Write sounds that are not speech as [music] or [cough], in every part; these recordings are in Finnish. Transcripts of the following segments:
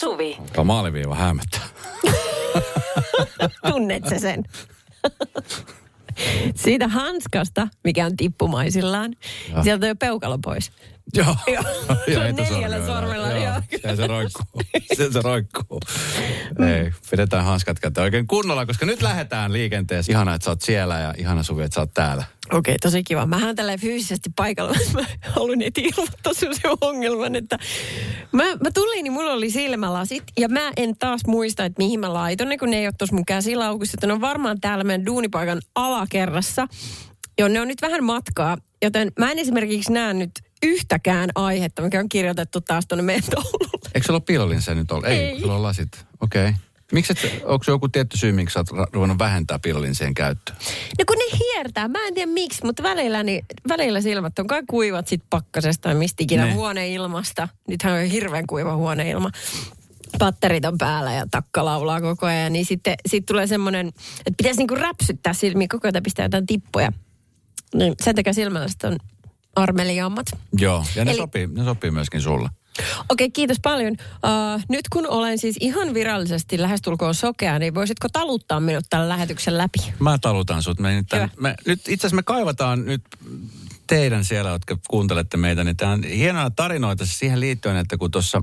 Suvi. Tuo maaliviiva hämöttää. [laughs] Tunnet sä sen? Siitä hanskasta, mikä on tippumaisillaan, Joo. sieltä on jo peukalo pois. Joo. Joo. Joo, [laughs] Se on etusormella. neljällä sormella, joo. Siellä se roikkuu. Siellä se roikkuu. Ei, pidetään hanskat käteen oikein kunnolla, koska nyt lähdetään liikenteeseen. Ihana, että sä oot siellä ja ihana Suvi, että sä oot täällä. Okei, okay, tosi kiva. Mähän tällä fyysisesti paikalla, [laughs] mutta mä haluan heti ilmoittaa se ongelman, että mä, mä tulin, niin mulla oli silmälasit ja mä en taas muista, että mihin mä laitoin ne, kun ne ei ole tuossa mun käsilaukussa, että ne on varmaan täällä meidän duunipaikan alakerrassa, jonne on nyt vähän matkaa, joten mä en esimerkiksi näe nyt yhtäkään aihetta, mikä on kirjoitettu taas tuonne meidän taululle. Eikö sulla ole piilolinse nyt ollut? Ei, Ei. sulla on lasit. Okei. Okay. Miksi et, onko se joku tietty syy, miksi ra- ruvennut vähentää piilolinseen käyttöä? No kun ne hiertää, mä en tiedä miksi, mutta välillä, niin, välillä silmät on kai kuivat sit pakkasesta tai mistä ikinä Ne. huoneilmasta. Nythän on hirveän kuiva huoneilma. Patterit on päällä ja takka laulaa koko ajan, niin sitten sit tulee semmoinen, että pitäisi niinku räpsyttää silmiä koko ajan pistää jotain tippoja. Niin sen takia silmälasit on armeliaammat. Joo, ja ne, Eli- sopii, ne sopii myöskin sulle. Okei, kiitos paljon. Uh, nyt kun olen siis ihan virallisesti lähestulkoon sokea, niin voisitko taluttaa minut tämän lähetyksen läpi? Mä talutan sut. Me nyt, Hyvä. me, nyt itse asiassa me kaivataan nyt teidän siellä, jotka kuuntelette meitä, niin tämä on hienoja tarinoita siis siihen liittyen, että kun tuossa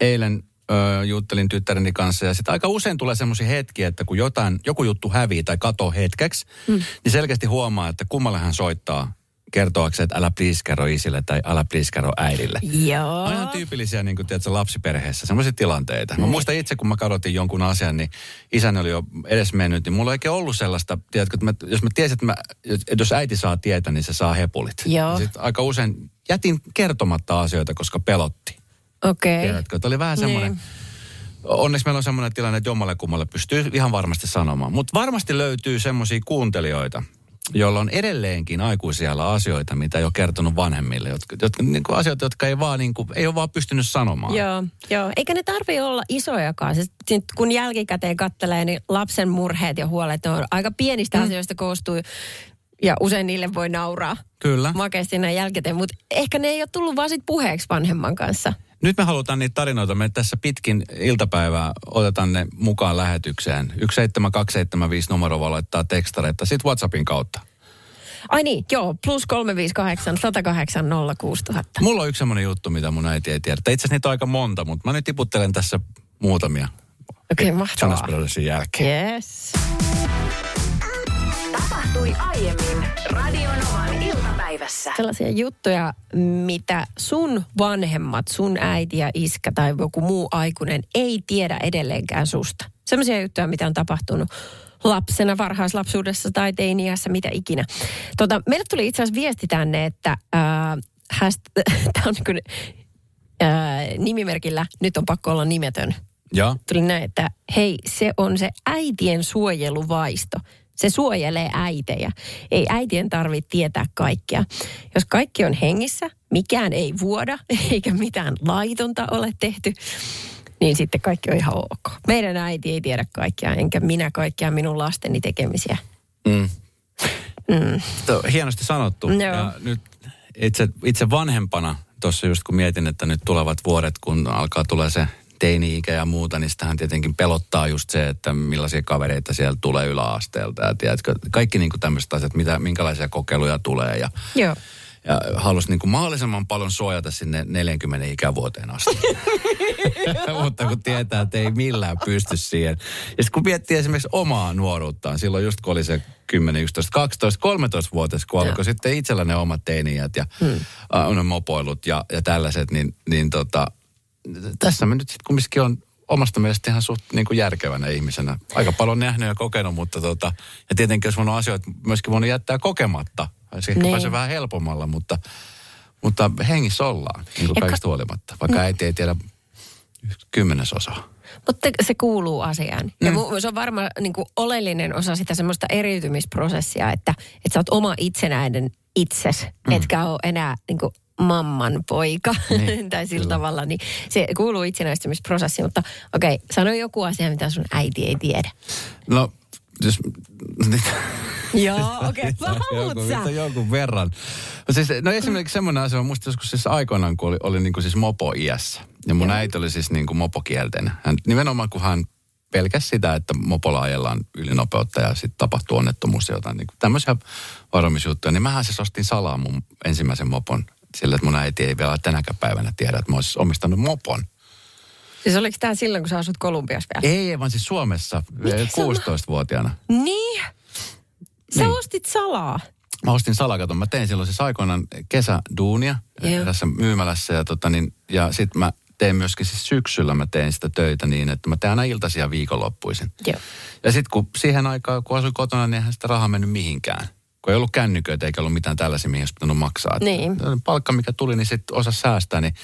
eilen ö, juttelin tyttäreni kanssa ja sitten aika usein tulee semmoisia hetkiä, että kun jotain, joku juttu hävii tai katoo hetkeksi, mm. niin selkeästi huomaa, että kummalle hän soittaa kertoakseen, että älä please kerro isille tai älä please kerro äidille. Joo. On ihan tyypillisiä niin kuin, tiedätkö, lapsiperheessä, semmoisia tilanteita. Mä muistan itse, kun mä kadotin jonkun asian, niin isäni oli jo edes mennyt, niin mulla ei oikein ollut sellaista, tiedätkö, että mä, jos mä tiesin, että, mä, jos äiti saa tietää, niin se saa hepulit. Joo. Sitten aika usein jätin kertomatta asioita, koska pelotti. Okei. Tiedätkö, että oli vähän semmoinen... Niin. Onneksi meillä on semmoinen tilanne, että jommalle kummalle pystyy ihan varmasti sanomaan. Mutta varmasti löytyy semmoisia kuuntelijoita, joilla on edelleenkin aikuisiellä asioita, mitä ei ole kertonut vanhemmille. Jotka, jotka, niin kuin asioita, jotka ei, vaan, niin kuin, ei ole vaan pystynyt sanomaan. Joo, joo. Eikä ne tarvi olla isojakaan. Siis, sit kun jälkikäteen kattelee, niin lapsen murheet ja huolet on aika pienistä mm. asioista koostuu. Ja usein niille voi nauraa Kyllä. makeasti näin jälkikäteen. Mutta ehkä ne ei ole tullut vaan sit puheeksi vanhemman kanssa. Nyt me halutaan niitä tarinoita. Me tässä pitkin iltapäivää otetaan ne mukaan lähetykseen. 17275 numero voi laittaa tekstareita. Sitten WhatsAppin kautta. Ai niin, joo. Plus 358 108 06000. Mulla on yksi semmoinen juttu, mitä mun äiti ei tiedä. Itse asiassa niitä on aika monta, mutta mä nyt tiputtelen tässä muutamia. Okei, okay, mahtavaa. Jälkeen. Yes. Tapahtui aiemmin Radionovan iltapäivässä. Sellaisia juttuja, mitä sun vanhemmat, sun äiti ja iskä tai joku muu aikuinen ei tiedä edelleenkään susta. Sellaisia juttuja, mitä on tapahtunut lapsena, varhaislapsuudessa tai teiniässä, mitä ikinä. Tota, meille tuli itse asiassa viesti tänne, että äh, [laughs] tämä on niin kuin, äh, nimimerkillä, nyt on pakko olla nimetön. Ja? Tuli näin, että hei, se on se äitien suojeluvaisto. Se suojelee äitejä. Ei äitien tarvitse tietää kaikkea. Jos kaikki on hengissä, mikään ei vuoda, [laughs] eikä mitään laitonta ole tehty, niin sitten kaikki on ihan ok. Meidän äiti ei tiedä kaikkea, enkä minä kaikkea minun lasteni tekemisiä. Mm. Mm. Tuo, hienosti sanottu. Joo. Ja nyt itse, itse vanhempana, tuossa just kun mietin, että nyt tulevat vuodet, kun alkaa tulee se teini-ikä ja muuta, niin sitähän tietenkin pelottaa just se, että millaisia kavereita siellä tulee yläasteelta. Ja tiedätkö, kaikki niin tämmöiset asiat, mitä, minkälaisia kokeiluja tulee. Ja, Joo. ja halusi niin kuin mahdollisimman paljon suojata sinne 40 ikävuoteen asti. [laughs] Mutta kun tietää, että ei millään pysty siihen. Ja sitten kun miettii esimerkiksi omaa nuoruuttaan, silloin just kun oli se 10, 11, 12, 13 vuotias, kun alkoi sitten itsellä ne omat teiniät ja hmm. uh, ne mopoilut ja, ja tällaiset, niin, niin tota, tässä mä nyt sitten kumminkin on omasta mielestä ihan suht niin kuin järkevänä ihmisenä. Aika paljon nähnyt ja kokenut, mutta tota, ja tietenkin jos voinut asioita myöskin voinut jättää kokematta. Olisi ehkä Niin. pääse vähän helpommalla, mutta, mutta hengissä ollaan, niin kuin Ja ka- kaikista huolimatta. Vaikka äiti ei tiedä kymmenesosaa. Mutta se kuuluu asiaan. Ja Mm. se on varmaan niin kuin oleellinen osa sitä semmoista eriytymisprosessia, että, että sä oot oma itsenäinen itses, mm. etkä ole enää niin kuin mamman poika Niin, [laughs] tai sillä kyllä. tavalla. Niin se kuuluu itsenäistymisprosessiin, mutta okei, sano joku asia, mitä sun äiti ei tiedä. No, jos... [laughs] Joo, okei. Haluut jonkun, sä. jonkun verran. No, siis, no esimerkiksi semmoinen asia, mä muistan joskus siis aikoinaan, kun oli, oli niin kuin siis mopo-iässä. Ja mun äiti oli siis niin kuin mopokielten. Hän, nimenomaan kun hän pelkäsi sitä, että mopolla ajellaan ylinopeutta ja sitten tapahtuu onnettomuus ja jotain niin kuin tämmöisiä varomisjuttuja, niin mähän siis ostin salaa mun ensimmäisen mopon sillä, että mun äiti ei vielä tänäkään päivänä tiedä, että mä olisin omistanut mopon. Siis oliko tämä silloin, kun sä asut Kolumbiassa vielä? Ei, vaan siis Suomessa eh, sama? 16-vuotiaana. Niin? Sä Niin. ostit salaa. Mä ostin salakaton. Mä tein silloin siis aikoinaan kesäduunia Joo. tässä myymälässä ja, tota niin, ja sitten mä tein myöskin siis syksyllä mä tein sitä töitä niin, että mä tein aina iltaisia viikonloppuisin. Joo. Ja sitten kun siihen aikaan, kun asuin kotona, niin eihän sitä rahaa mennyt mihinkään. Kun ei ollut kännyköitä eikä ollut mitään tällaisia, mihin olisi pitänyt maksaa. Niin. Palkka, mikä tuli, niin sitten osa säästää. Niin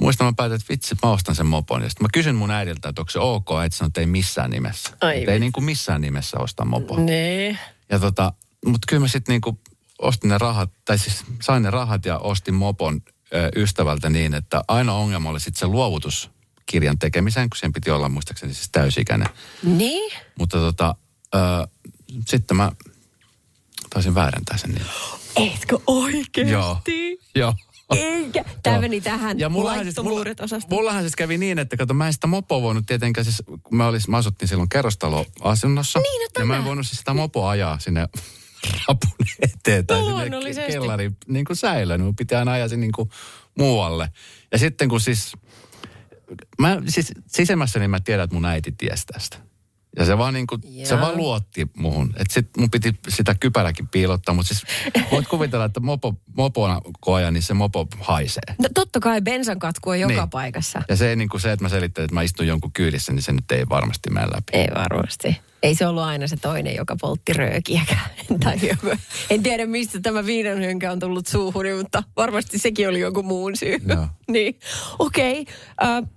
muistan, mä päätin, että vitsi, mä ostan sen mopon. Ja sitten mä kysyn mun äidiltä, että onko se ok, että sanoi, että ei missään nimessä. Ai Että ei niin kuin missään nimessä osta mopoa. Nee. Ja tota, mutta kyllä mä sitten niinku ostin ne rahat, tai siis sain ne rahat ja ostin mopon ö, ystävältä niin, että aina ongelma oli sitten se luovutuskirjan tekemisen, kun sen piti olla muistaakseni siis täysikäinen. Niin? Mutta tota, ö, sitten mä taisin väärentää sen niin. Etkö oikeasti? Joo. Joo. Eikä. Tämä meni tähän Ja mullahan siis, mulla, mullahan siis kävi niin, että kato, mä en sitä mopoa voinut tietenkään, siis kun mä, olis, mä asuttiin silloin kerrostaloasunnossa. Niin, no Ja mä en voinut siis sitä mopoa ajaa sinne [laughs] rapun eteen tai sinne kellariin niin kuin säilöön. Mun pitää aina ajaa sen niin kuin muualle. Ja sitten kun siis, mä siis sisemmässäni mä tiedän, että mun äiti tiesi tästä. Ja se vaan, niin kuin, se Joo. vaan luotti muhun. Että sit mun piti sitä kypäräkin piilottaa, mutta siis voit kuvitella, että mopo, mopona ajan, niin se mopo haisee. No totta kai bensan katku on joka Niin. paikassa. Ja se, niin kuin se, että mä selittelen, että mä istun jonkun kyydissä, niin se nyt ei varmasti mene läpi. Ei varmasti. Ei se ollut aina se toinen, joka poltti röökiäkään. [laughs] tai joku. En tiedä, mistä tämä viinanhönkä on tullut suuhuni, mutta varmasti sekin oli joku muun syy. Joo. [laughs] niin, okei. Okay. Uh,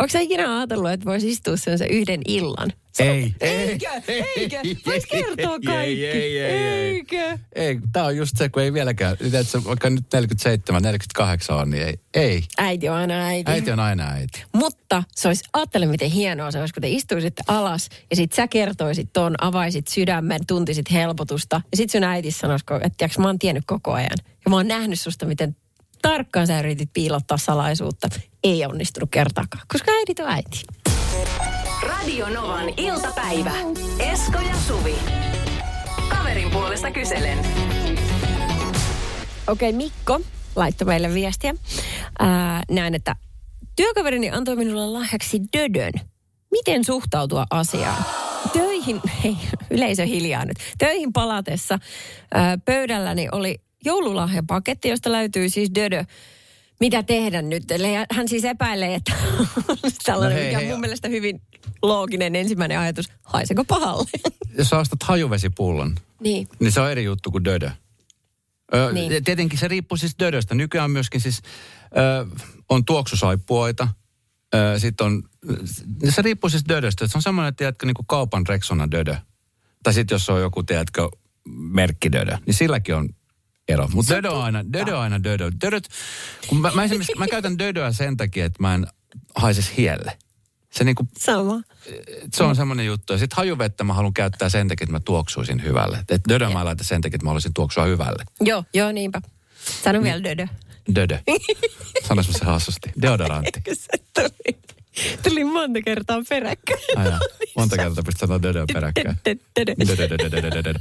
Onko sä ikinä ajatellut, että voisi istua sen yhden illan? Ei. Eikö? Eikö? Vois kertoa kaikki. Ei, ei, ei, ei. Eikö? Ei, tää on just se, kun ei vieläkään, se vaikka nyt 47, 48 on, niin ei. ei. Äiti on aina äiti. Äiti on aina äiti. Mutta se olisi, ajattele miten hienoa se olisi, kun te istuisitte alas ja sit sä kertoisit ton, avaisit sydämen, tuntisit helpotusta. Ja sit sun äiti sanoisi, että tiiäks, mä oon tiennyt koko ajan. Ja mä oon nähnyt susta, miten tarkkaan sä yritit piilottaa salaisuutta. Ei onnistunut kertaakaan, koska äidit on äiti. Radio Novan iltapäivä. Esko ja Suvi. Kaverin puolesta kyselen. Okei, okay, Mikko laittoi meille viestiä. Ää, näin, että työkaverini antoi minulle lahjaksi dödön. Miten suhtautua asiaan? Töihin, [laughs] hei, yleisö hiljaa nyt. Töihin palatessa ää, pöydälläni oli joululahjapaketti, josta löytyy siis dödö. Mitä tehdä nyt? Hän siis epäilee, että [laughs] tällainen, No hei, mikä on hei. mun mielestä hyvin looginen ensimmäinen ajatus. Haiseko pahalle? [laughs] Jos sä ostat hajuvesipullon, niin. niin se on eri juttu kuin dödö. Ö, Niin. Tietenkin se riippuu siis dödöstä. Nykyään myöskin siis ö, on tuoksusaippuoita. Sitten on, se riippuu siis dödöstä. Se on semmoinen, tiedätkö, niin kuin kaupan Rexona dödö. Tai sitten jos on joku, tiedätkö, merkkidödö, niin silläkin on ero. Mutta dödö on aina, dödö on aina dödö. Dödöt, kun mä, mä, esimerkiksi, mä käytän dödöä sen takia, että mä en haises hielle. Se niinku Sama. se on semmoinen juttu. Ja sitten hajuvettä mä haluan käyttää sen takia, että mä tuoksuisin hyvälle. Et dödö mä laitan sen takia, että mä haluaisin tuoksua hyvälle. Joo, joo niinpä. Sano vielä dödö. Dödö. [laughs] Sanois mä se hassusti. Deodorantti. Eikö se tuli, tuli monta kertaa peräkkäin. Ai jaa. Monta kertaa pystyt sanoa dödö peräkkäin. Dödö. Dödö, dödö, dödö, dödö, dödö.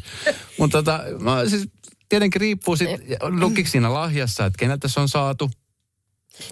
Mutta tota, mä siis tietenkin riippuu sit, lukiko siinä lahjassa, että keneltä se on saatu.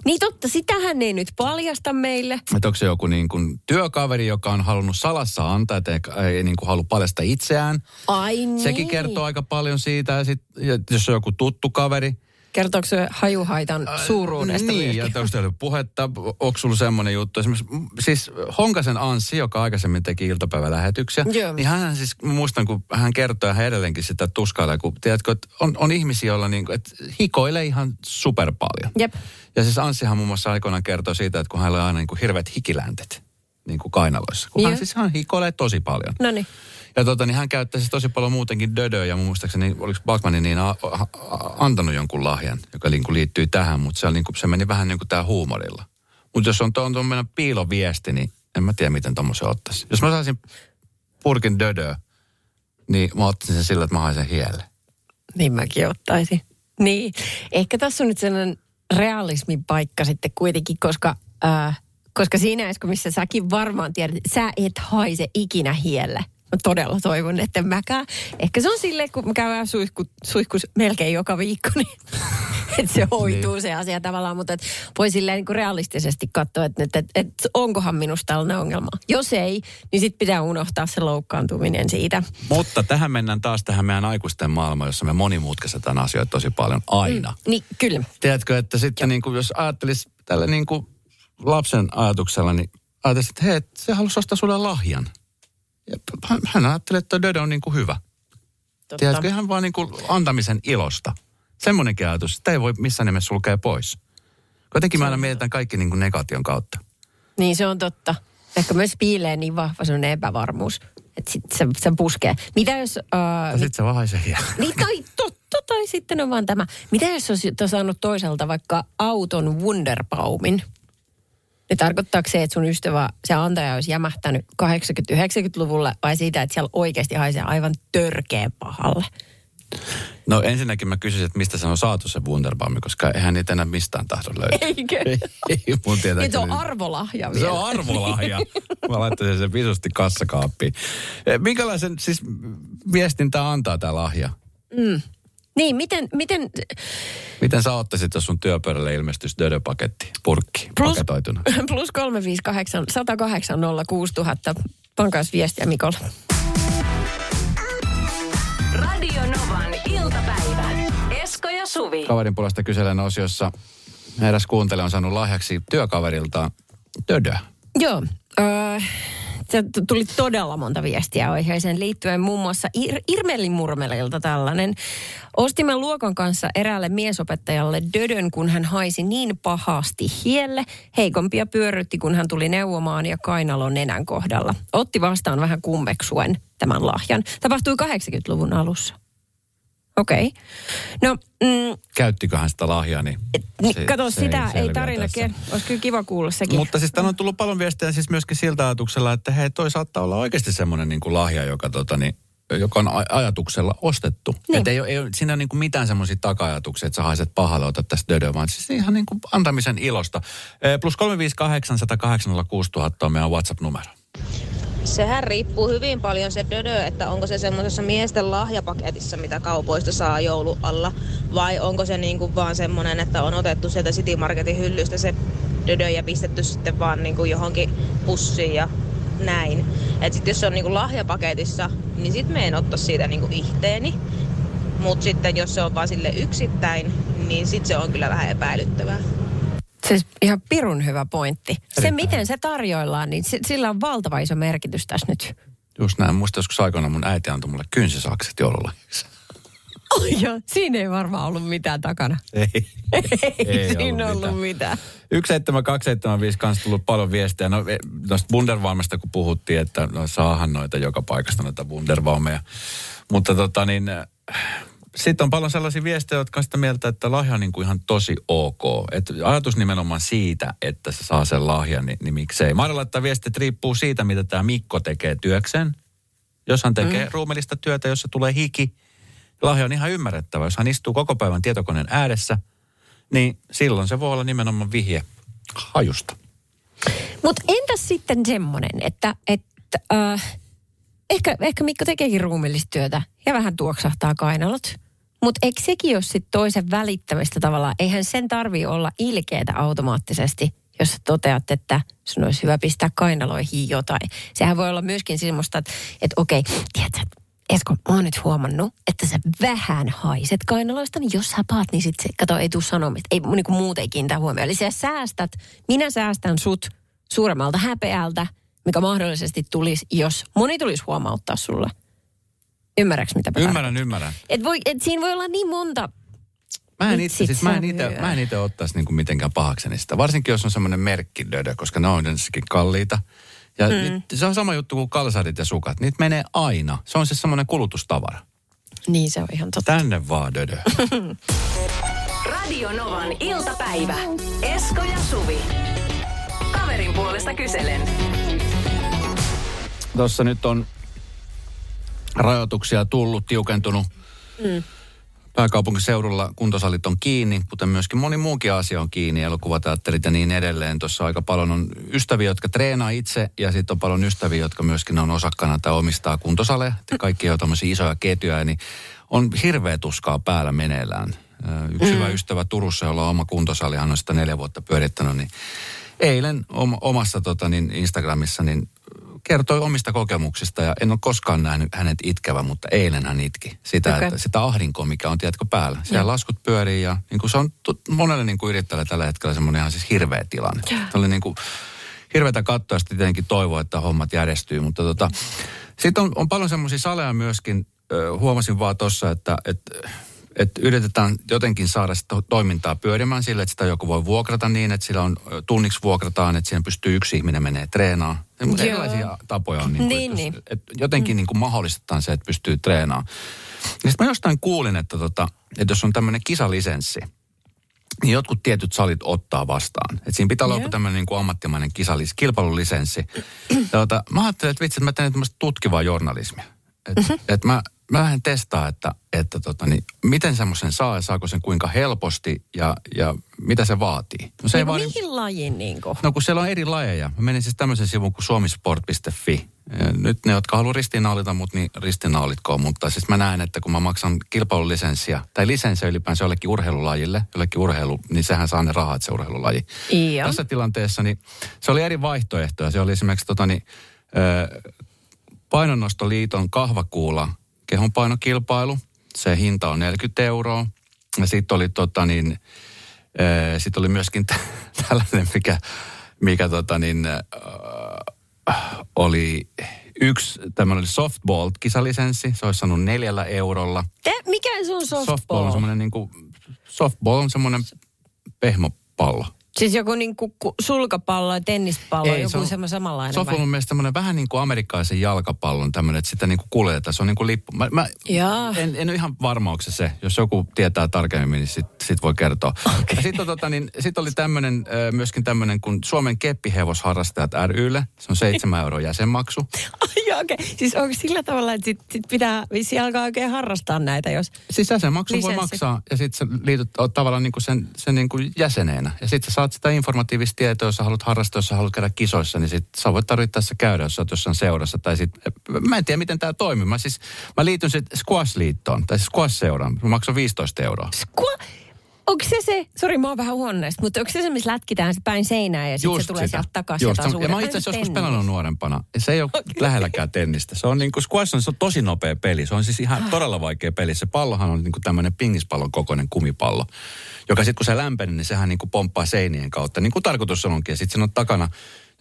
Niin totta, sitähän ei nyt paljasta meille. Että onko se joku niin kuin työkaveri, joka on halunnut salassa antaa, että ei, ei niin kuin halua paljastaa itseään. Ai niin. Sekin kertoo aika paljon siitä. Ja, sit, ja jos on joku tuttu kaveri, Kertooko se hajuhaitan suuruudesta Niin, myöskin? ja onko teillä puhetta, onko sulla semmoinen juttu? Esimerkiksi, siis Honkasen Anssi, joka aikaisemmin teki iltapäivälähetyksiä, Joo. niin hän siis, muistan, kun hän kertoo, hän edelleenkin sitä tuskailee, kun tiedätkö, että on, on ihmisiä, joilla niin että hikoilee ihan super paljon. Jep. Ja siis Anssihan muun muassa aikoinaan kertoo siitä, että kun hänellä on aina niin kuin hirveät hikiläntet niin kuin kainaloissa. Kun Joo. hän siis hän hikoilee tosi paljon. No niin. Ja tota, niin hän käyttää siis tosi paljon muutenkin dödöä ja muistaakseni, oliko Bachmanin niin a, a, a, antanut jonkun lahjan, joka niin kuin liittyy tähän, mutta se, on niin kuin, se meni vähän niin kuin tää huumorilla. Mutta jos on tuommoinen piiloviesti, niin en mä tiedä, miten tuommoisen ottaisi. Jos mä saisin purkin dödöä, niin mä ottaisin sen sillä, että mä haisen hielle. Niin mäkin ottaisin. Niin. Ehkä tässä on nyt sellainen realismin paikka sitten kuitenkin, koska äh, koska siinä missä säkin varmaan tiedät, sä et haise ikinä hielle. Todella toivon, että mäkään. Ehkä se on silleen, kun mä käyn suihku, suihkus melkein joka viikko, niin [laughs] että se hoituu niin. se asia tavallaan. Mutta et voi silleen niin kuin realistisesti katsoa, että, että, että, että onkohan minusta tällainen ongelma. Jos ei, niin sitten pitää unohtaa se loukkaantuminen siitä. Mutta tähän mennään taas tähän meidän aikuisten maailmaan, jossa me monimutkaisetaan asioita tosi paljon aina. Mm, niin, kyllä. Tiedätkö, että sitten niin kuin, jos ajattelisi tällä niin kuin lapsen ajatuksella, niin ajattelisi, että hei, se halusi ostaa sulle lahjan. Ja hän ajattelee, että Döde on niin kuin hyvä. Totta. Tiedätkö, ihan vaan niin kuin antamisen ilosta. Semmoinenkin ajatus, sitä ei voi missään nimessä sulkea pois. Kuitenkin me aina mietitään kaikki niin kuin negation kautta. Niin se on totta. Ehkä myös piilee niin vahva sellainen epävarmuus, että sit se, se puskee. Mitä jos... Uh, sitten se vahaisee [laughs] Niin tai totta, tai sitten on vaan tämä. Mitä jos olisi saanut toiselta vaikka auton Wunderbaumin? Ne tarkoittaako se, että sun ystävä, se antaja olisi jämähtänyt 80-90-luvulle vai siitä, että siellä oikeasti haisee aivan törkeä pahalle? No ensinnäkin mä kysyisin, että mistä se on saatu se Wunderbaum, koska eihän niitä enää mistään tahdo löytyä. Eikö? Ei, mun niin se on arvolahja vielä. Se on arvolahja. Mä laittaisin sen visusti kassakaappiin. Eh, minkälaisen siis viestintää antaa tämä lahja? Mm. Niin, miten... Miten, miten sä ottaisit, jos sun työpöydälle ilmestyisi Dödö-paketti, purkki, plus, paketoituna? [laughs] Plus 358 108 06000. Pankaas viestiä Mikolla. Radio Novan iltapäivä. Esko ja Suvi. Kaverin puolesta kyselen osiossa eräs kuuntelija on saanut lahjaksi työkaverilta Dödö. Joo. Äh, se tuli todella monta viestiä aiheeseen liittyen muun muassa Ir- Irmelin murmelilta tällainen. Ostimme luokan kanssa eräälle miesopettajalle dödön, kun hän haisi niin pahasti hielle. Heikompia pyörrytti, kun hän tuli neuvomaan ja kainalon nenän kohdalla. Otti vastaan vähän kummeksuen tämän lahjan. Tapahtui 80-luvun alussa. Okei. Okay. No, mm, Käyttiköhän sitä lahjaa, niin... Se, kato, se sitä ei, ei tarina Olisi kyllä kiva kuulla sekin. Mutta siis on tullut paljon viestejä siis myöskin siltä ajatuksella, että hei, toi saattaa olla oikeasti semmoinen niin kuin lahja, joka, tota, niin, joka on ajatuksella ostettu. Niin. Että ei, ei, siinä ole niin kuin mitään semmoisia taka-ajatuksia, että sä haiset pahalle, otat tästä dödöä, vaan siis ihan niin kuin antamisen ilosta. Plus 358 108 on meidän WhatsApp-numero. Sehän riippuu hyvin paljon se dödö, että onko se semmoisessa miesten lahjapaketissa, mitä kaupoista saa joulu alla, vai onko se niinku vaan semmoinen, että on otettu sieltä City Marketin hyllystä se dödö ja pistetty sitten vaan niinku johonkin pussiin ja näin. Et sit jos se on niinku lahjapaketissa, niin sit me en ottaa siitä niinku ihteeni. Mutta sitten jos se on vaan sille yksittäin, niin sit se on kyllä vähän epäilyttävää. Siis ihan pirun hyvä pointti. Erittäin. Se, miten se tarjoillaan, niin sillä on valtava iso merkitys tässä nyt. Just näin. Muista joskus aikoina mun äiti antoi mulle kynsisakset joululahjaksi. Oh joo, siinä ei varmaan ollut mitään takana. Ei. [laughs] ei, ei siinä ollut, ollut mitään. 17275 kanssa tullut paljon viestejä. No, e, noista Wunderwalmista kun puhuttiin, että no, saahan noita joka paikasta noita Wunderwalmeja. Mutta tota niin, sitten on paljon sellaisia viestejä, jotka on sitä mieltä, että lahja on niin kuin ihan tosi ok. Et ajatus nimenomaan siitä, että se saa sen lahjan, niin, niin miksei. Marilla, että viestit riippuu siitä, mitä tämä Mikko tekee työkseen. Jos hän tekee mm. ruumillista työtä, jossa tulee hiki, lahja on ihan ymmärrettävä. Jos hän istuu koko päivän tietokoneen ääressä, niin silloin se voi olla nimenomaan vihje hajusta. Mutta entäs sitten semmoinen, että, että äh, ehkä, ehkä Mikko tekeekin ruumillista työtä ja vähän tuoksahtaa kainalot – mutta eikö sekin ole sit toisen välittämistä tavallaan? Eihän sen tarvii olla ilkeätä automaattisesti, jos toteat, että sun olisi hyvä pistää kainaloihin jotain. Sehän voi olla myöskin semmoista, että, että okei, tiedätkö, Esko, mä oon nyt huomannut, että sä vähän haiset kainaloista, niin jos sä paat, niin sit se, kato, ei tuu sanomista. Ei, niin kuin muut ei kiinnitä huomioon. Eli sä säästät, minä säästän sut suuremmalta häpeältä, mikä mahdollisesti tulisi, jos moni tulisi huomauttaa sulle. Ymmärräks mitä Ymmärrän, tarkoittaa? ymmärrän. Et voi, et siinä voi olla niin monta Mä en itse, siis mä en itse, mä en itse ottaisi niinku mitenkään pahakseni sitä. Varsinkin jos on semmoinen merkkidödö, koska ne on yleensäkin kalliita. Ja mm. se on sama juttu kuin kalsarit ja sukat. Niitä menee aina. Se on siis semmoinen kulutustavara. Niin se on ihan totta. Tänne vaan dödö. [laughs] Radio Novan iltapäivä. Esko ja Suvi. Kaverin puolesta kyselen. Tuossa nyt on rajoituksia tullut, tiukentunut. Mm. pääkaupunkiseudulla kuntosalit on kiinni, kuten myöskin moni muukin asia on kiinni, elokuvateatterit ja niin edelleen. Tuossa aika paljon on ystäviä, jotka treenaa itse ja sitten on paljon ystäviä, jotka myöskin on osakkana tai omistaa kuntosaleja. Kaikki on tämmöisiä isoja ketjuja, niin on hirveä tuskaa päällä meneillään. Yksi mm. hyvä ystävä Turussa, jolla on oma kuntosali, hän on sitä neljä vuotta pyörittänyt, niin eilen omassa tota, niin Instagramissa niin kertoi omista kokemuksista ja en ole koskaan nähnyt hänet itkevän, mutta eilen hän itki sitä, okay. että, sitä ahdinkoa, mikä on, tiedätkö, päällä. Siellä mm. laskut pyörii ja niin kuin se on monelle niin kuin yrittäjälle tällä hetkellä semmoinen ihan siis hirveä tilanne. Yeah. oli niin kuin hirveätä katsoa ja sitten tietenkin toivoa, että hommat järjestyy, mutta tota, sitten on, on paljon semmoisia saleja myöskin, huomasin vaan tuossa, että, että että yritetään jotenkin saada sitä toimintaa pyörimään sille, että sitä joku voi vuokrata niin, että sillä on tunniksi vuokrataan, että siinä pystyy yksi ihminen menee treenaamaan. Erilaisia tapoja on, niin kuin, niin, että, niin. Että jotenkin mm. niin kuin mahdollistetaan se, että pystyy treenaamaan. Ja sitten mä jostain kuulin, että, tota, että jos on tämmöinen kisalisenssi, niin jotkut tietyt salit ottaa vastaan. Että siinä pitää olla yeah. joku tämmöinen niin kuin ammattimainen kisalis, kilpailulisenssi. Tuota, mä ajattelin, että vitsi, että mä teen tämmöistä tutkivaa journalismia. Että mm-hmm. et mä mä lähden testaa, että, että tota, niin, miten semmoisen saa ja saako sen kuinka helposti ja, ja mitä se vaatii. No, se niin, vaan, mihin lajin niin kuin? No kun siellä on eri lajeja. Mä menin siis tämmöisen sivun kuin suomisport.fi. Nyt ne, jotka haluaa ristinaulita mut, niin ristinaulitkoon. Mutta siis mä näen, että kun mä maksan kilpailulisenssiä, tai lisenssiä ylipäänsä jollekin urheilulajille, jollekin urheilu, niin sehän saa ne rahat se urheilulaji. Iya. Tässä tilanteessa niin se oli eri vaihtoehtoja. Se oli esimerkiksi tota, niin, painonnostoliiton kahvakuula kehonpainokilpailu. Se hinta on 40 euroa. Ja sitten oli, tota, niin, äh, sit oli myöskin t- [laughs] tällainen, mikä, mikä tota, niin, äh, oli yksi tämmöinen softball-kisalisenssi. Se olisi saanut neljällä eurolla. Te, mikä se on softball? Softball on semmoinen niin kuin, softball on semmoinen pehmopallo. Siis joku niin kuin sulkapallo ja tennispallo, Ei, joku se on, samanlainen Se on mun mielestä tämmöinen vähän niin kuin amerikkalaisen jalkapallon tämmöinen, että sitä niin kuin kuljetetaan. Se on niin kuin lippu. Mä, mä en, en ole ihan varma, onko se se. Jos joku tietää tarkemmin, niin sit, sit voi kertoa. [laughs] Okay. Sitten tota, niin, sit oli tämmöinen, myöskin tämmöinen kuin Suomen keppihevosharrastajat rylle. Se on seitsemän euroa jäsenmaksu. [laughs] Ai okei. Okay. Siis onko sillä tavalla, että sit, sit pitää vissi alkaa oikein harrastaa näitä, jos... Siis jäsenmaksu lisenssi. voi maksaa ja sitten sä liityt tavallaan niin kuin sen, sen niin kuin jäseneenä. Ja sitten sä saat sitä informatiivista tietoa, jos sä haluat harrastaa, jos sä haluat käydä kisoissa, niin sit sä voit tarvittaessa käydä, jos sä oot jossain seurassa. Tai sit, mä en tiedä, miten tämä toimii. Mä, siis, mä liityn sitten Squash-liittoon, tai siis Squash-seuraan. Mä maksan 15 euroa. Squa- Onko se se, sori mä oon vähän huoneesta, mutta onko se se, missä lätkitään se päin seinää ja sitten se tulee sieltä takaisin Just, ja mä oon itse asiassa joskus pelannut nuorempana. Se ei ole okay. lähelläkään tennistä. Se on niin kuin squash on, se on tosi nopea peli. Se on siis ihan ah. todella vaikea peli. Se pallohan on niin kuin tämmöinen pingispallon kokoinen kumipallo, joka sitten kun se lämpenee, niin sehän niin kuin pomppaa seinien kautta. Niin kuin tarkoitus onkin. Ja sitten siinä on takana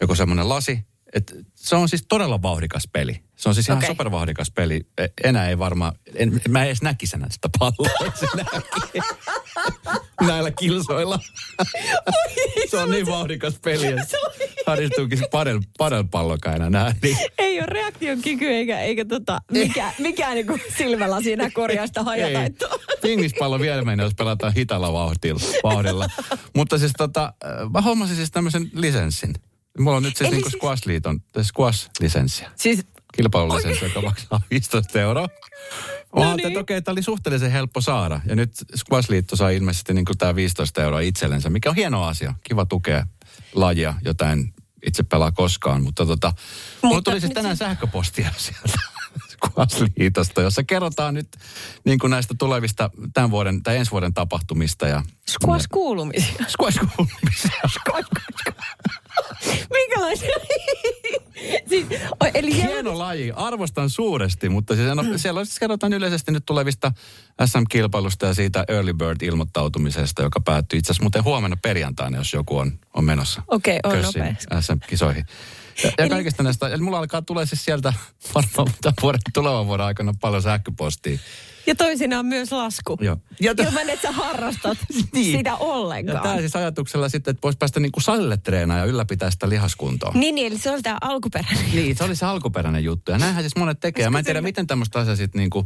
joku semmoinen lasi, et se on siis todella vauhdikas peli. Se on siis ihan okay. supervauhdikas peli. E, enää ei varmaan, en, mä en edes näkisi enää sitä palloa [laughs] näillä kilsoilla. [laughs] se on niin vauhdikas peli, että haristuukin [laughs] se padel, padelpallokaan enää nähdä. Niin. Ei ole reaktion kyky eikä, eikä tota, mikä, mikään niin silmällä siinä korjaista hajataittoa. Pingispallo vielä menee, jos pelataan hitalla vauhdilla. vauhdilla. Mutta siis tota, mä hommasin siis tämmöisen lisenssin. Mulla on nyt siis niinku siis... Squash-liiton, Squash-lisenssiä. Siis kilpailulisenssi, okay. joka maksaa [laughs] 15 euroa. Mä no niin. että okei, okay, oli suhteellisen helppo saada. Ja nyt Squash-liitto saa ilmeisesti niin tämä 15 euroa itsellensä, mikä on hieno asia. Kiva tukea lajia, jota en itse pelaa koskaan. Mutta tota, mutta mulla tuli siis tänään siis... sähköpostia [laughs] sieltä Squash-liitosta, jossa kerrotaan nyt niin kuin näistä tulevista tämän vuoden tai ensi vuoden tapahtumista. Ja, Squash-kuulumisia. Squash-kuulumisia. [laughs] Squash, [laughs] Minkälaisia? [laughs] siis, eli Hieno laji, arvostan suuresti, mutta siis no, siellä siis kerrotaan yleisesti nyt tulevista SM-kilpailusta ja siitä Early Bird-ilmoittautumisesta, joka päättyy itse asiassa muuten huomenna perjantaina, jos joku on, on menossa. Okei, okay, on nopeasti. SM-kisoihin. Ja, ja kaikista näistä, eli mulla alkaa tulee siis sieltä varmaan vuoden, tulevan vuoden aikana paljon sähköpostia. Ja toisinaan myös lasku. Joo. Ja t- Ilman, että sä harrastat [laughs] niin. sitä ollenkaan. Ja tämä siis ajatuksella sitten, että voisi päästä niinku salille treenaamaan ja ylläpitää sitä lihaskuntoa. Niin, niin eli se oli tämä alkuperäinen Niin, se oli se alkuperäinen juttu. Ja näinhän siis monet tekee. Mä en tiedä, miten tämmöistä asiaa sitten niinku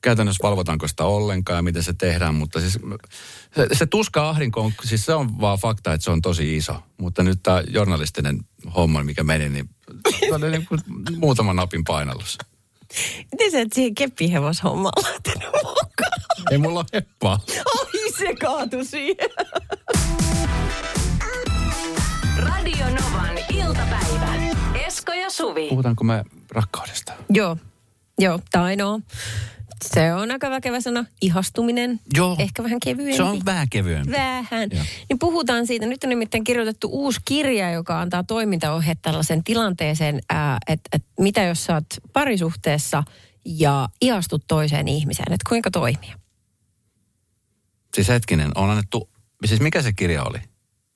käytännössä valvotaanko sitä ollenkaan ja miten se tehdään, mutta siis se, se tuska ahdinko on, siis se on vaan fakta, että se on tosi iso. Mutta nyt tämä journalistinen homma, mikä meni, niin se oli niin kuin muutaman napin painallus. Miten sä et siihen keppihevoshommaan lähtenyt mukaan? Ei mulla ole heppaa. Ai se kaatu siihen. Radio Novan iltapäivä. Esko ja Suvi. Puhutaanko me rakkaudesta? Joo, joo, tai no. Se on aika väkevä sana. Ihastuminen. Joo. Ehkä vähän kevyempi. Se on vähän kevyempi. Vähän. Joo. Niin puhutaan siitä. Nyt on nimittäin kirjoitettu uusi kirja, joka antaa toimintaohjeet tällaisen tilanteeseen, että et mitä jos sä oot parisuhteessa ja ihastut toiseen ihmiseen, että kuinka toimia. Siis hetkinen, on annettu, siis mikä se kirja oli?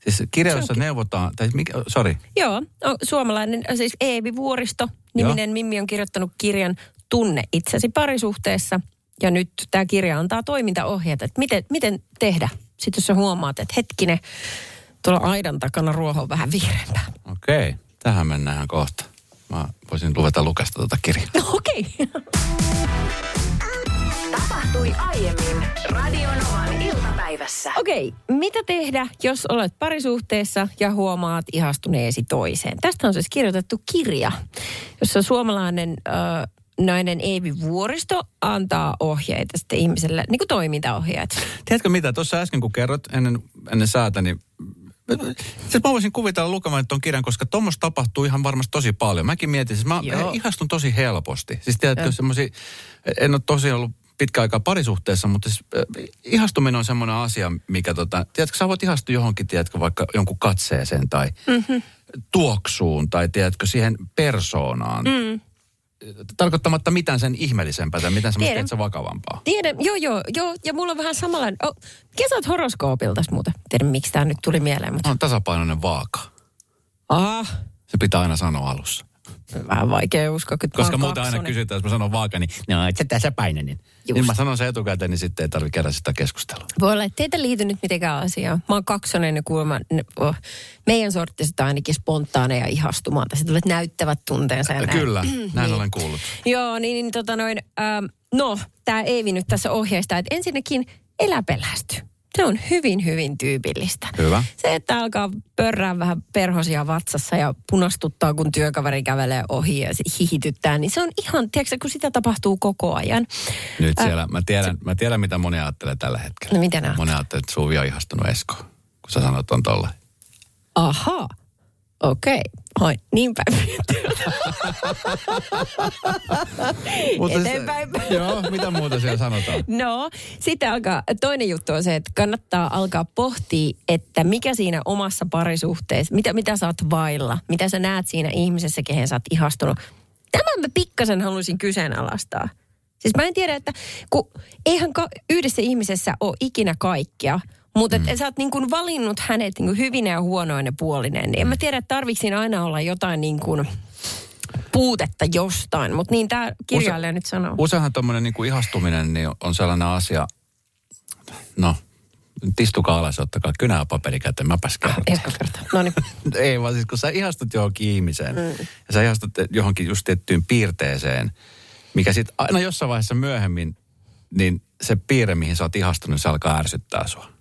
Siis kirja, jossa neuvotaan, tai mikä, sorry, Joo, suomalainen, siis Eevi Vuoristo, niminen Mimmi on kirjoittanut kirjan Tunne itsesi parisuhteessa. Ja nyt tämä kirja antaa toimintaohjeet, että miten, miten tehdä. Sitten jos sä huomaat, että hetkinen, tuolla aidan takana ruoho on vähän vihreämpää. okei, tähän mennään kohta. Mä voisin ruveta lukesta tuota kirjaa. No okei. Tapahtui aiemmin Radio Novan iltapäivässä. Okei, mitä tehdä, jos olet parisuhteessa ja huomaat ihastuneesi toiseen? Tästä on siis kirjoitettu kirja, jossa suomalainen ö, nainen Eevi Vuoristo antaa ohjeita sitten ihmiselle, niin kuin toimintaohjeet. Tiedätkö mitä, tuossa äsken kun kerrot ennen, ennen säätä, niin Siis mä voisin kuvitella lukemaan tuon kirjan, koska tuommoista tapahtuu ihan varmasti tosi paljon. Mäkin mietin, siis mä Joo. ihastun tosi helposti. Siis tiedätkö, Joo. semmoisia, en ole tosiaan ollut pitkä aikaa parisuhteessa, mutta siis, äh, ihastuminen on semmoinen asia, mikä tota, tiedätkö, sä voit ihastua johonkin, tiedätkö, vaikka jonkun katseeseen tai mm-hmm. tuoksuun tai tiedätkö, siihen persoonaan. Mm. Tarkoittamatta mitään sen ihmeellisempää tai mitään semmoista, Tiedän. vakavampaa. Tiedän, joo, joo, joo, ja mulla on vähän samanlainen. Oh, kesät horoskoopilta muuten. Tiedän, miksi tämä nyt tuli mieleen, mutta... On tasapainoinen vaaka. Ah, Se pitää aina sanoa alussa. Vähän vaikea uskoa, kun Koska muuten aina kaksonen. kysytään, jos mä sanon vaaka, niin no, et sä tasapainoinen. Just. Niin mä sanon sen etukäteen, niin sitten ei tarvitse käydä sitä keskustelua. Voi olla, että teitä ei liity nyt mitenkään asiaan. Mä oon kaksonen ja kuulemma ne- oh, meidän sorttiset on ainakin spontaaneja ihastumaan. Tässä tulevat näyttävät tunteensa ja näin. Kyllä, [clears throat] näin Niin. olen kuullut. Joo, niin, niin tota noin, ähm, no, tämä Eevi nyt tässä ohjeistaa, että ensinnäkin elä pelästy. Se on hyvin, hyvin tyypillistä. Hyvä. Se, että alkaa pörrää vähän perhosia vatsassa ja punastuttaa, kun työkaveri kävelee ohi ja se hihityttää, niin se on ihan, tiedätkö, kun sitä tapahtuu koko ajan. Nyt Äh, siellä, mä tiedän, mä tiedän mitä moni ajattelee tällä hetkellä. No mitä Moni ajattelee, että Suvi on ihastunut Esko, kun sä sanot on tolla. Aha, okei. Hoi, niin päin. Eteenpäin. joo, mitä muuta siellä sanotaan? No, sitten alkaa, toinen juttu on se, että kannattaa alkaa pohtia, että mikä siinä omassa parisuhteessa, mitä, mitä sä oot vailla, mitä sä näet siinä ihmisessä, kehen sä oot ihastunut. Tämän mä pikkasen haluaisin kyseenalaistaa. Siis mä en tiedä, että kun eihän ka- yhdessä ihmisessä ole ikinä kaikkia, mutta mm. sä oot niin kuin valinnut hänet niin kuin hyvinä ja huonoina puolineen, niin en mä tiedä, että aina olla jotain niin kuin puutetta jostain, mutta niin tämä kirjailija nyt sanoo. Useinhan tuommoinen niin ihastuminen niin on sellainen asia, no, nyt istukaa alas, ottakaa kynä ja paperi käteen, mäpäs kerron. Esko kertoo. No niin. [laughs] Ei vaan siis kun sä ihastut johonkin ihmiseen mm. ja sä ihastut johonkin just tiettyyn piirteeseen, mikä sitten aina jossain vaiheessa myöhemmin, niin se piirre, mihin sä oot ihastunut, se alkaa ärsyttää sua.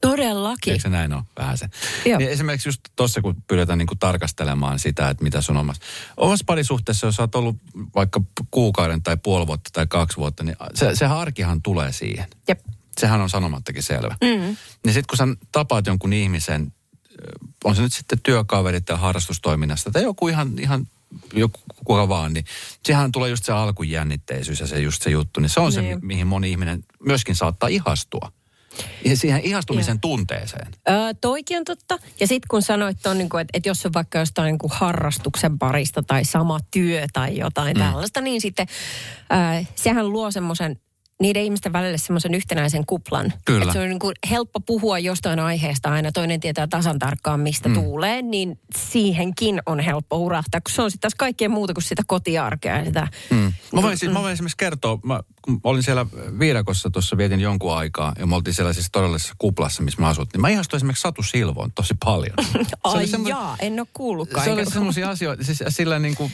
Todellakin. Eikö se näin ole vähän se? Niin esimerkiksi just tuossa, kun pyydetään niinku tarkastelemaan sitä, että mitä sun omassa, omassa parisuhteessa, jos oot ollut vaikka kuukauden tai puoli vuotta tai kaksi vuotta, niin se, se arkihan tulee siihen. Jep. Sehän on sanomattakin selvä. Mm. Niin sitten kun sä tapaat jonkun ihmisen, on se nyt sitten työkaverit tai harrastustoiminnasta tai joku ihan, ihan joku kuka vaan, niin sehän tulee just se alkujännitteisyys ja se just se juttu. Niin se on se, Niin. mi- mihin moni ihminen myöskin saattaa ihastua. Ja siihen ihastumisen tunteeseen. Öö, toikin on totta. Ja sitten kun sanoit niin että, että jos on vaikka jostain niin kuin harrastuksen parista tai sama työ tai jotain mm. tällaista, niin sitten öö, sehän luo semmoisen niiden ihmisten välille semmoisen yhtenäisen kuplan. Kyllä. Että se on niin kuin helppo puhua jostain aiheesta aaina, toinen tietää tasan tarkkaan mistä mm. tuulee, niin siihenkin on helppo hurahtaa, kun se on sitten taas kaikkea muuta kuin sitä kotiarkea. Sitä, Mm. Mä, voin, siis, mä voin esimerkiksi kertoa, mä, kun olin siellä Viidakossa tuossa vietin jonkun aikaa ja me oltiin siellä siis todellisessa kuplassa, missä mä asuttiin. Mä ihastuin esimerkiksi Satu Silvoon tosi paljon. [laughs] Ai semmo- jaa, en ole kuullutkaan. Se oli semmoisia asioita, siis sillä niin kuin,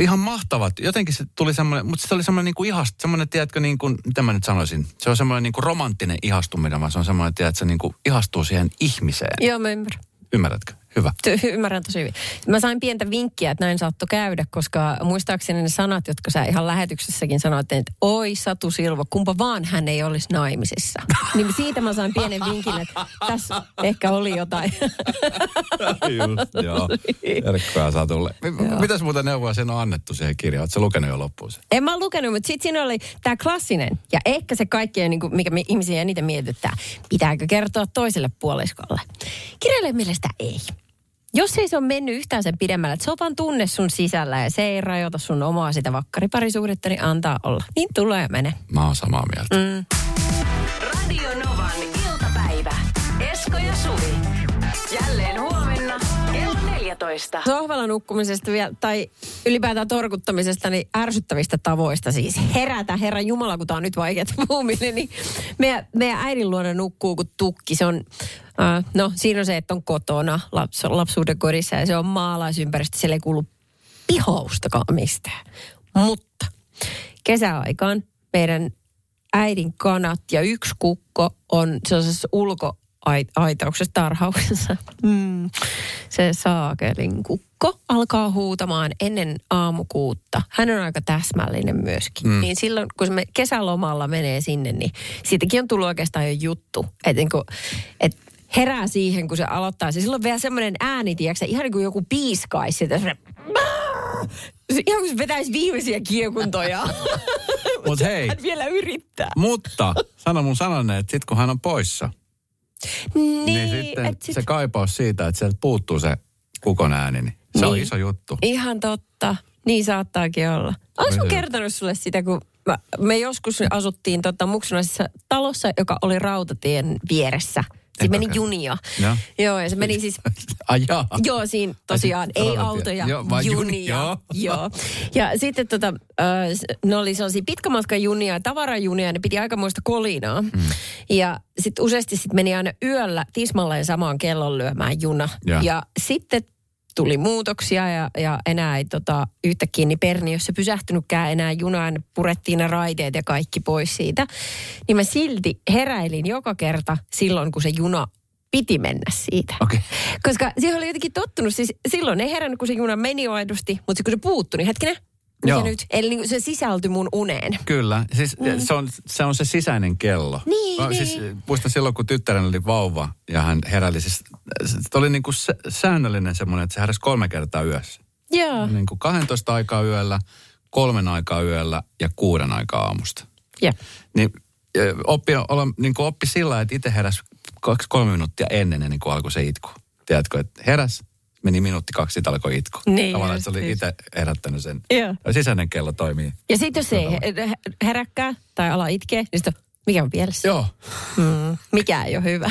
ihan mahtavat. Jotenkin se tuli semmoinen, mutta se oli semmoinen niin kuin ihast, semmoinen, tiedätkö, niin kuin, mitä mä nyt sanoisin, se on semmoinen niin kuin romanttinen ihastuminen, vaan se on semmoinen, tiedätkö, se niin kuin ihastuu siihen ihmiseen. Joo, mä ymmärrän. Ymmärrätkö? Hyvä. Ymmärrän tosi hyvin. Mä sain pientä vinkkiä, että näin saattoi käydä, koska muistaakseni ne sanat, jotka sä ihan lähetyksessäkin sanoit, että oi Satu Silvo, kumpa vaan hän ei olisi naimisissa. [laughs] niin siitä mä sain pienen vinkin, että tässä ehkä oli jotain. [laughs] Just, [laughs] joo. Terkkoja Satulle. M- Mitäs muuta neuvoa sen on annettu siihen kirjaan? Oletko lukenut jo loppuun sen? En mä lukenut, mutta sitten siinä oli tämä klassinen ja ehkä se kaikkein, niin kuin, mikä mi- ihmisiä eniten mietittää. Pitääkö kertoa toiselle puoliskolle? Kirjailijan mielestä ei. Jos ei se ole mennyt yhtään sen pidemmälle, että se on vaan tunne sun sisällä ja se ei rajoita sun omaa sitä vakkariparisuhdetta, niin antaa olla. Niin tulee ja mene. Mä oon samaa mieltä. Mm. Radio Novan iltapäivä. Esko ja Suvi. Jälleen 14. Sohvalla nukkumisesta vielä, tai ylipäätään torkuttamisesta, niin ärsyttävistä tavoista siis. Herätä, herra Jumala, kun tämä on nyt vaikeat puhuminen, niin meidän, meidän äidin luona nukkuu kuin tukki. Se on, äh, no siinä on se, että on kotona laps, lapsuuden kodissa ja se on maalaisympäristö, siellä ei kuulu pihoustakaan mistään. Mutta kesäaikaan meidän äidin kanat ja yksi kukko on sellaisessa ulkoaitauksessa tarhauksessa. Mm. Se saakelin kukko alkaa huutamaan ennen aamukuutta. Hän on aika täsmällinen myöskin. Mm. Niin silloin, kun se me kesälomalla menee sinne, niin siitäkin on tullut oikeastaan jo juttu. Että niin kuin, et herää siihen, kun se aloittaa. Se silloin on vielä semmoinen ääni, tiedätkö, ihan niin kuin joku piiskaisi sitä. Ihan kuin se vetäisi viimeisiä kiekuntoja. Mut [laughs] hei, Hän vielä yrittää. mutta sano mun sanonne, että sit kun hän on poissa, Niin, niin, sitten et sit, se kaipaus siitä, että sieltä puuttuu se kukon ääni, niin se on Niin. iso juttu. Ihan totta. Niin saattaakin olla. Mä Joo. kertonut sulle sitä, kun mä, me joskus asuttiin tota, muksunaisessa talossa, joka oli rautatien vieressä. Etkö meni junia. Joo. Joo, ja se meni siis Ai jaa. Joo, siinä tosiaan Ai ei sit autoja, Joo, vaan junia. juni- [laughs] joo. joo. Ja sitten tota, ne oli sellaisia pitkämatkan junia ja tavarajunia, ja ne piti aikamoista kolinaa. Mm. Ja sitten useasti sit meni aina yöllä tismalleen samaan kellon lyömään juna. Ja. ja sitten tuli muutoksia ja, ja enää ei tota, yhtäkkiä niin Perniössä pysähtynytkään enää junaan, purettiin ne raiteet ja kaikki pois siitä. Niin mä silti heräilin joka kerta silloin, kun se juna piti mennä siitä. Okei. Koska siihen oli jotenkin tottunut, siis silloin ei herännyt, kun se juna meni aidosti, mutta kun se puuttui, niin hetkinen, mikä Joo. nyt? Eli niin kuin se sisältyi mun uneen. Kyllä, siis mm. se, on, se on se sisäinen kello. Niin, Mä, niin. Siis, muistan silloin, kun tyttären oli vauva ja hän heräili, siis se oli niin kuin sä, säännöllinen semmoinen, että se heräsi kolme kertaa yössä. Joo, Niin kuin 12 aikaa yöllä, kolmen aikaa yöllä ja kuuden aikaa aamusta. ja. Niin oppi, olla, niin kuin oppi sillä että itse heräsi kaksi, kolme minuuttia ennen, ennen kuin alkoi se itku. Tiedätkö, että heräs, meni minuutti kaksi, sitten alkoi itku. Niin, Tavallaan, että se oli itse herättänyt sen. Joo. Sisäinen kello toimii. Ja sitten jos ei he- he- heräkkää tai ala itkee, niin sitten mikä on pielessä? Joo. Mm, mikä ei ole hyvä.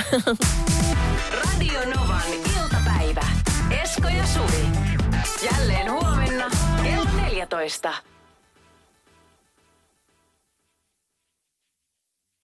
Radio Novan iltapäivä. Esko ja Suvi. Jälleen huomenna kello 14.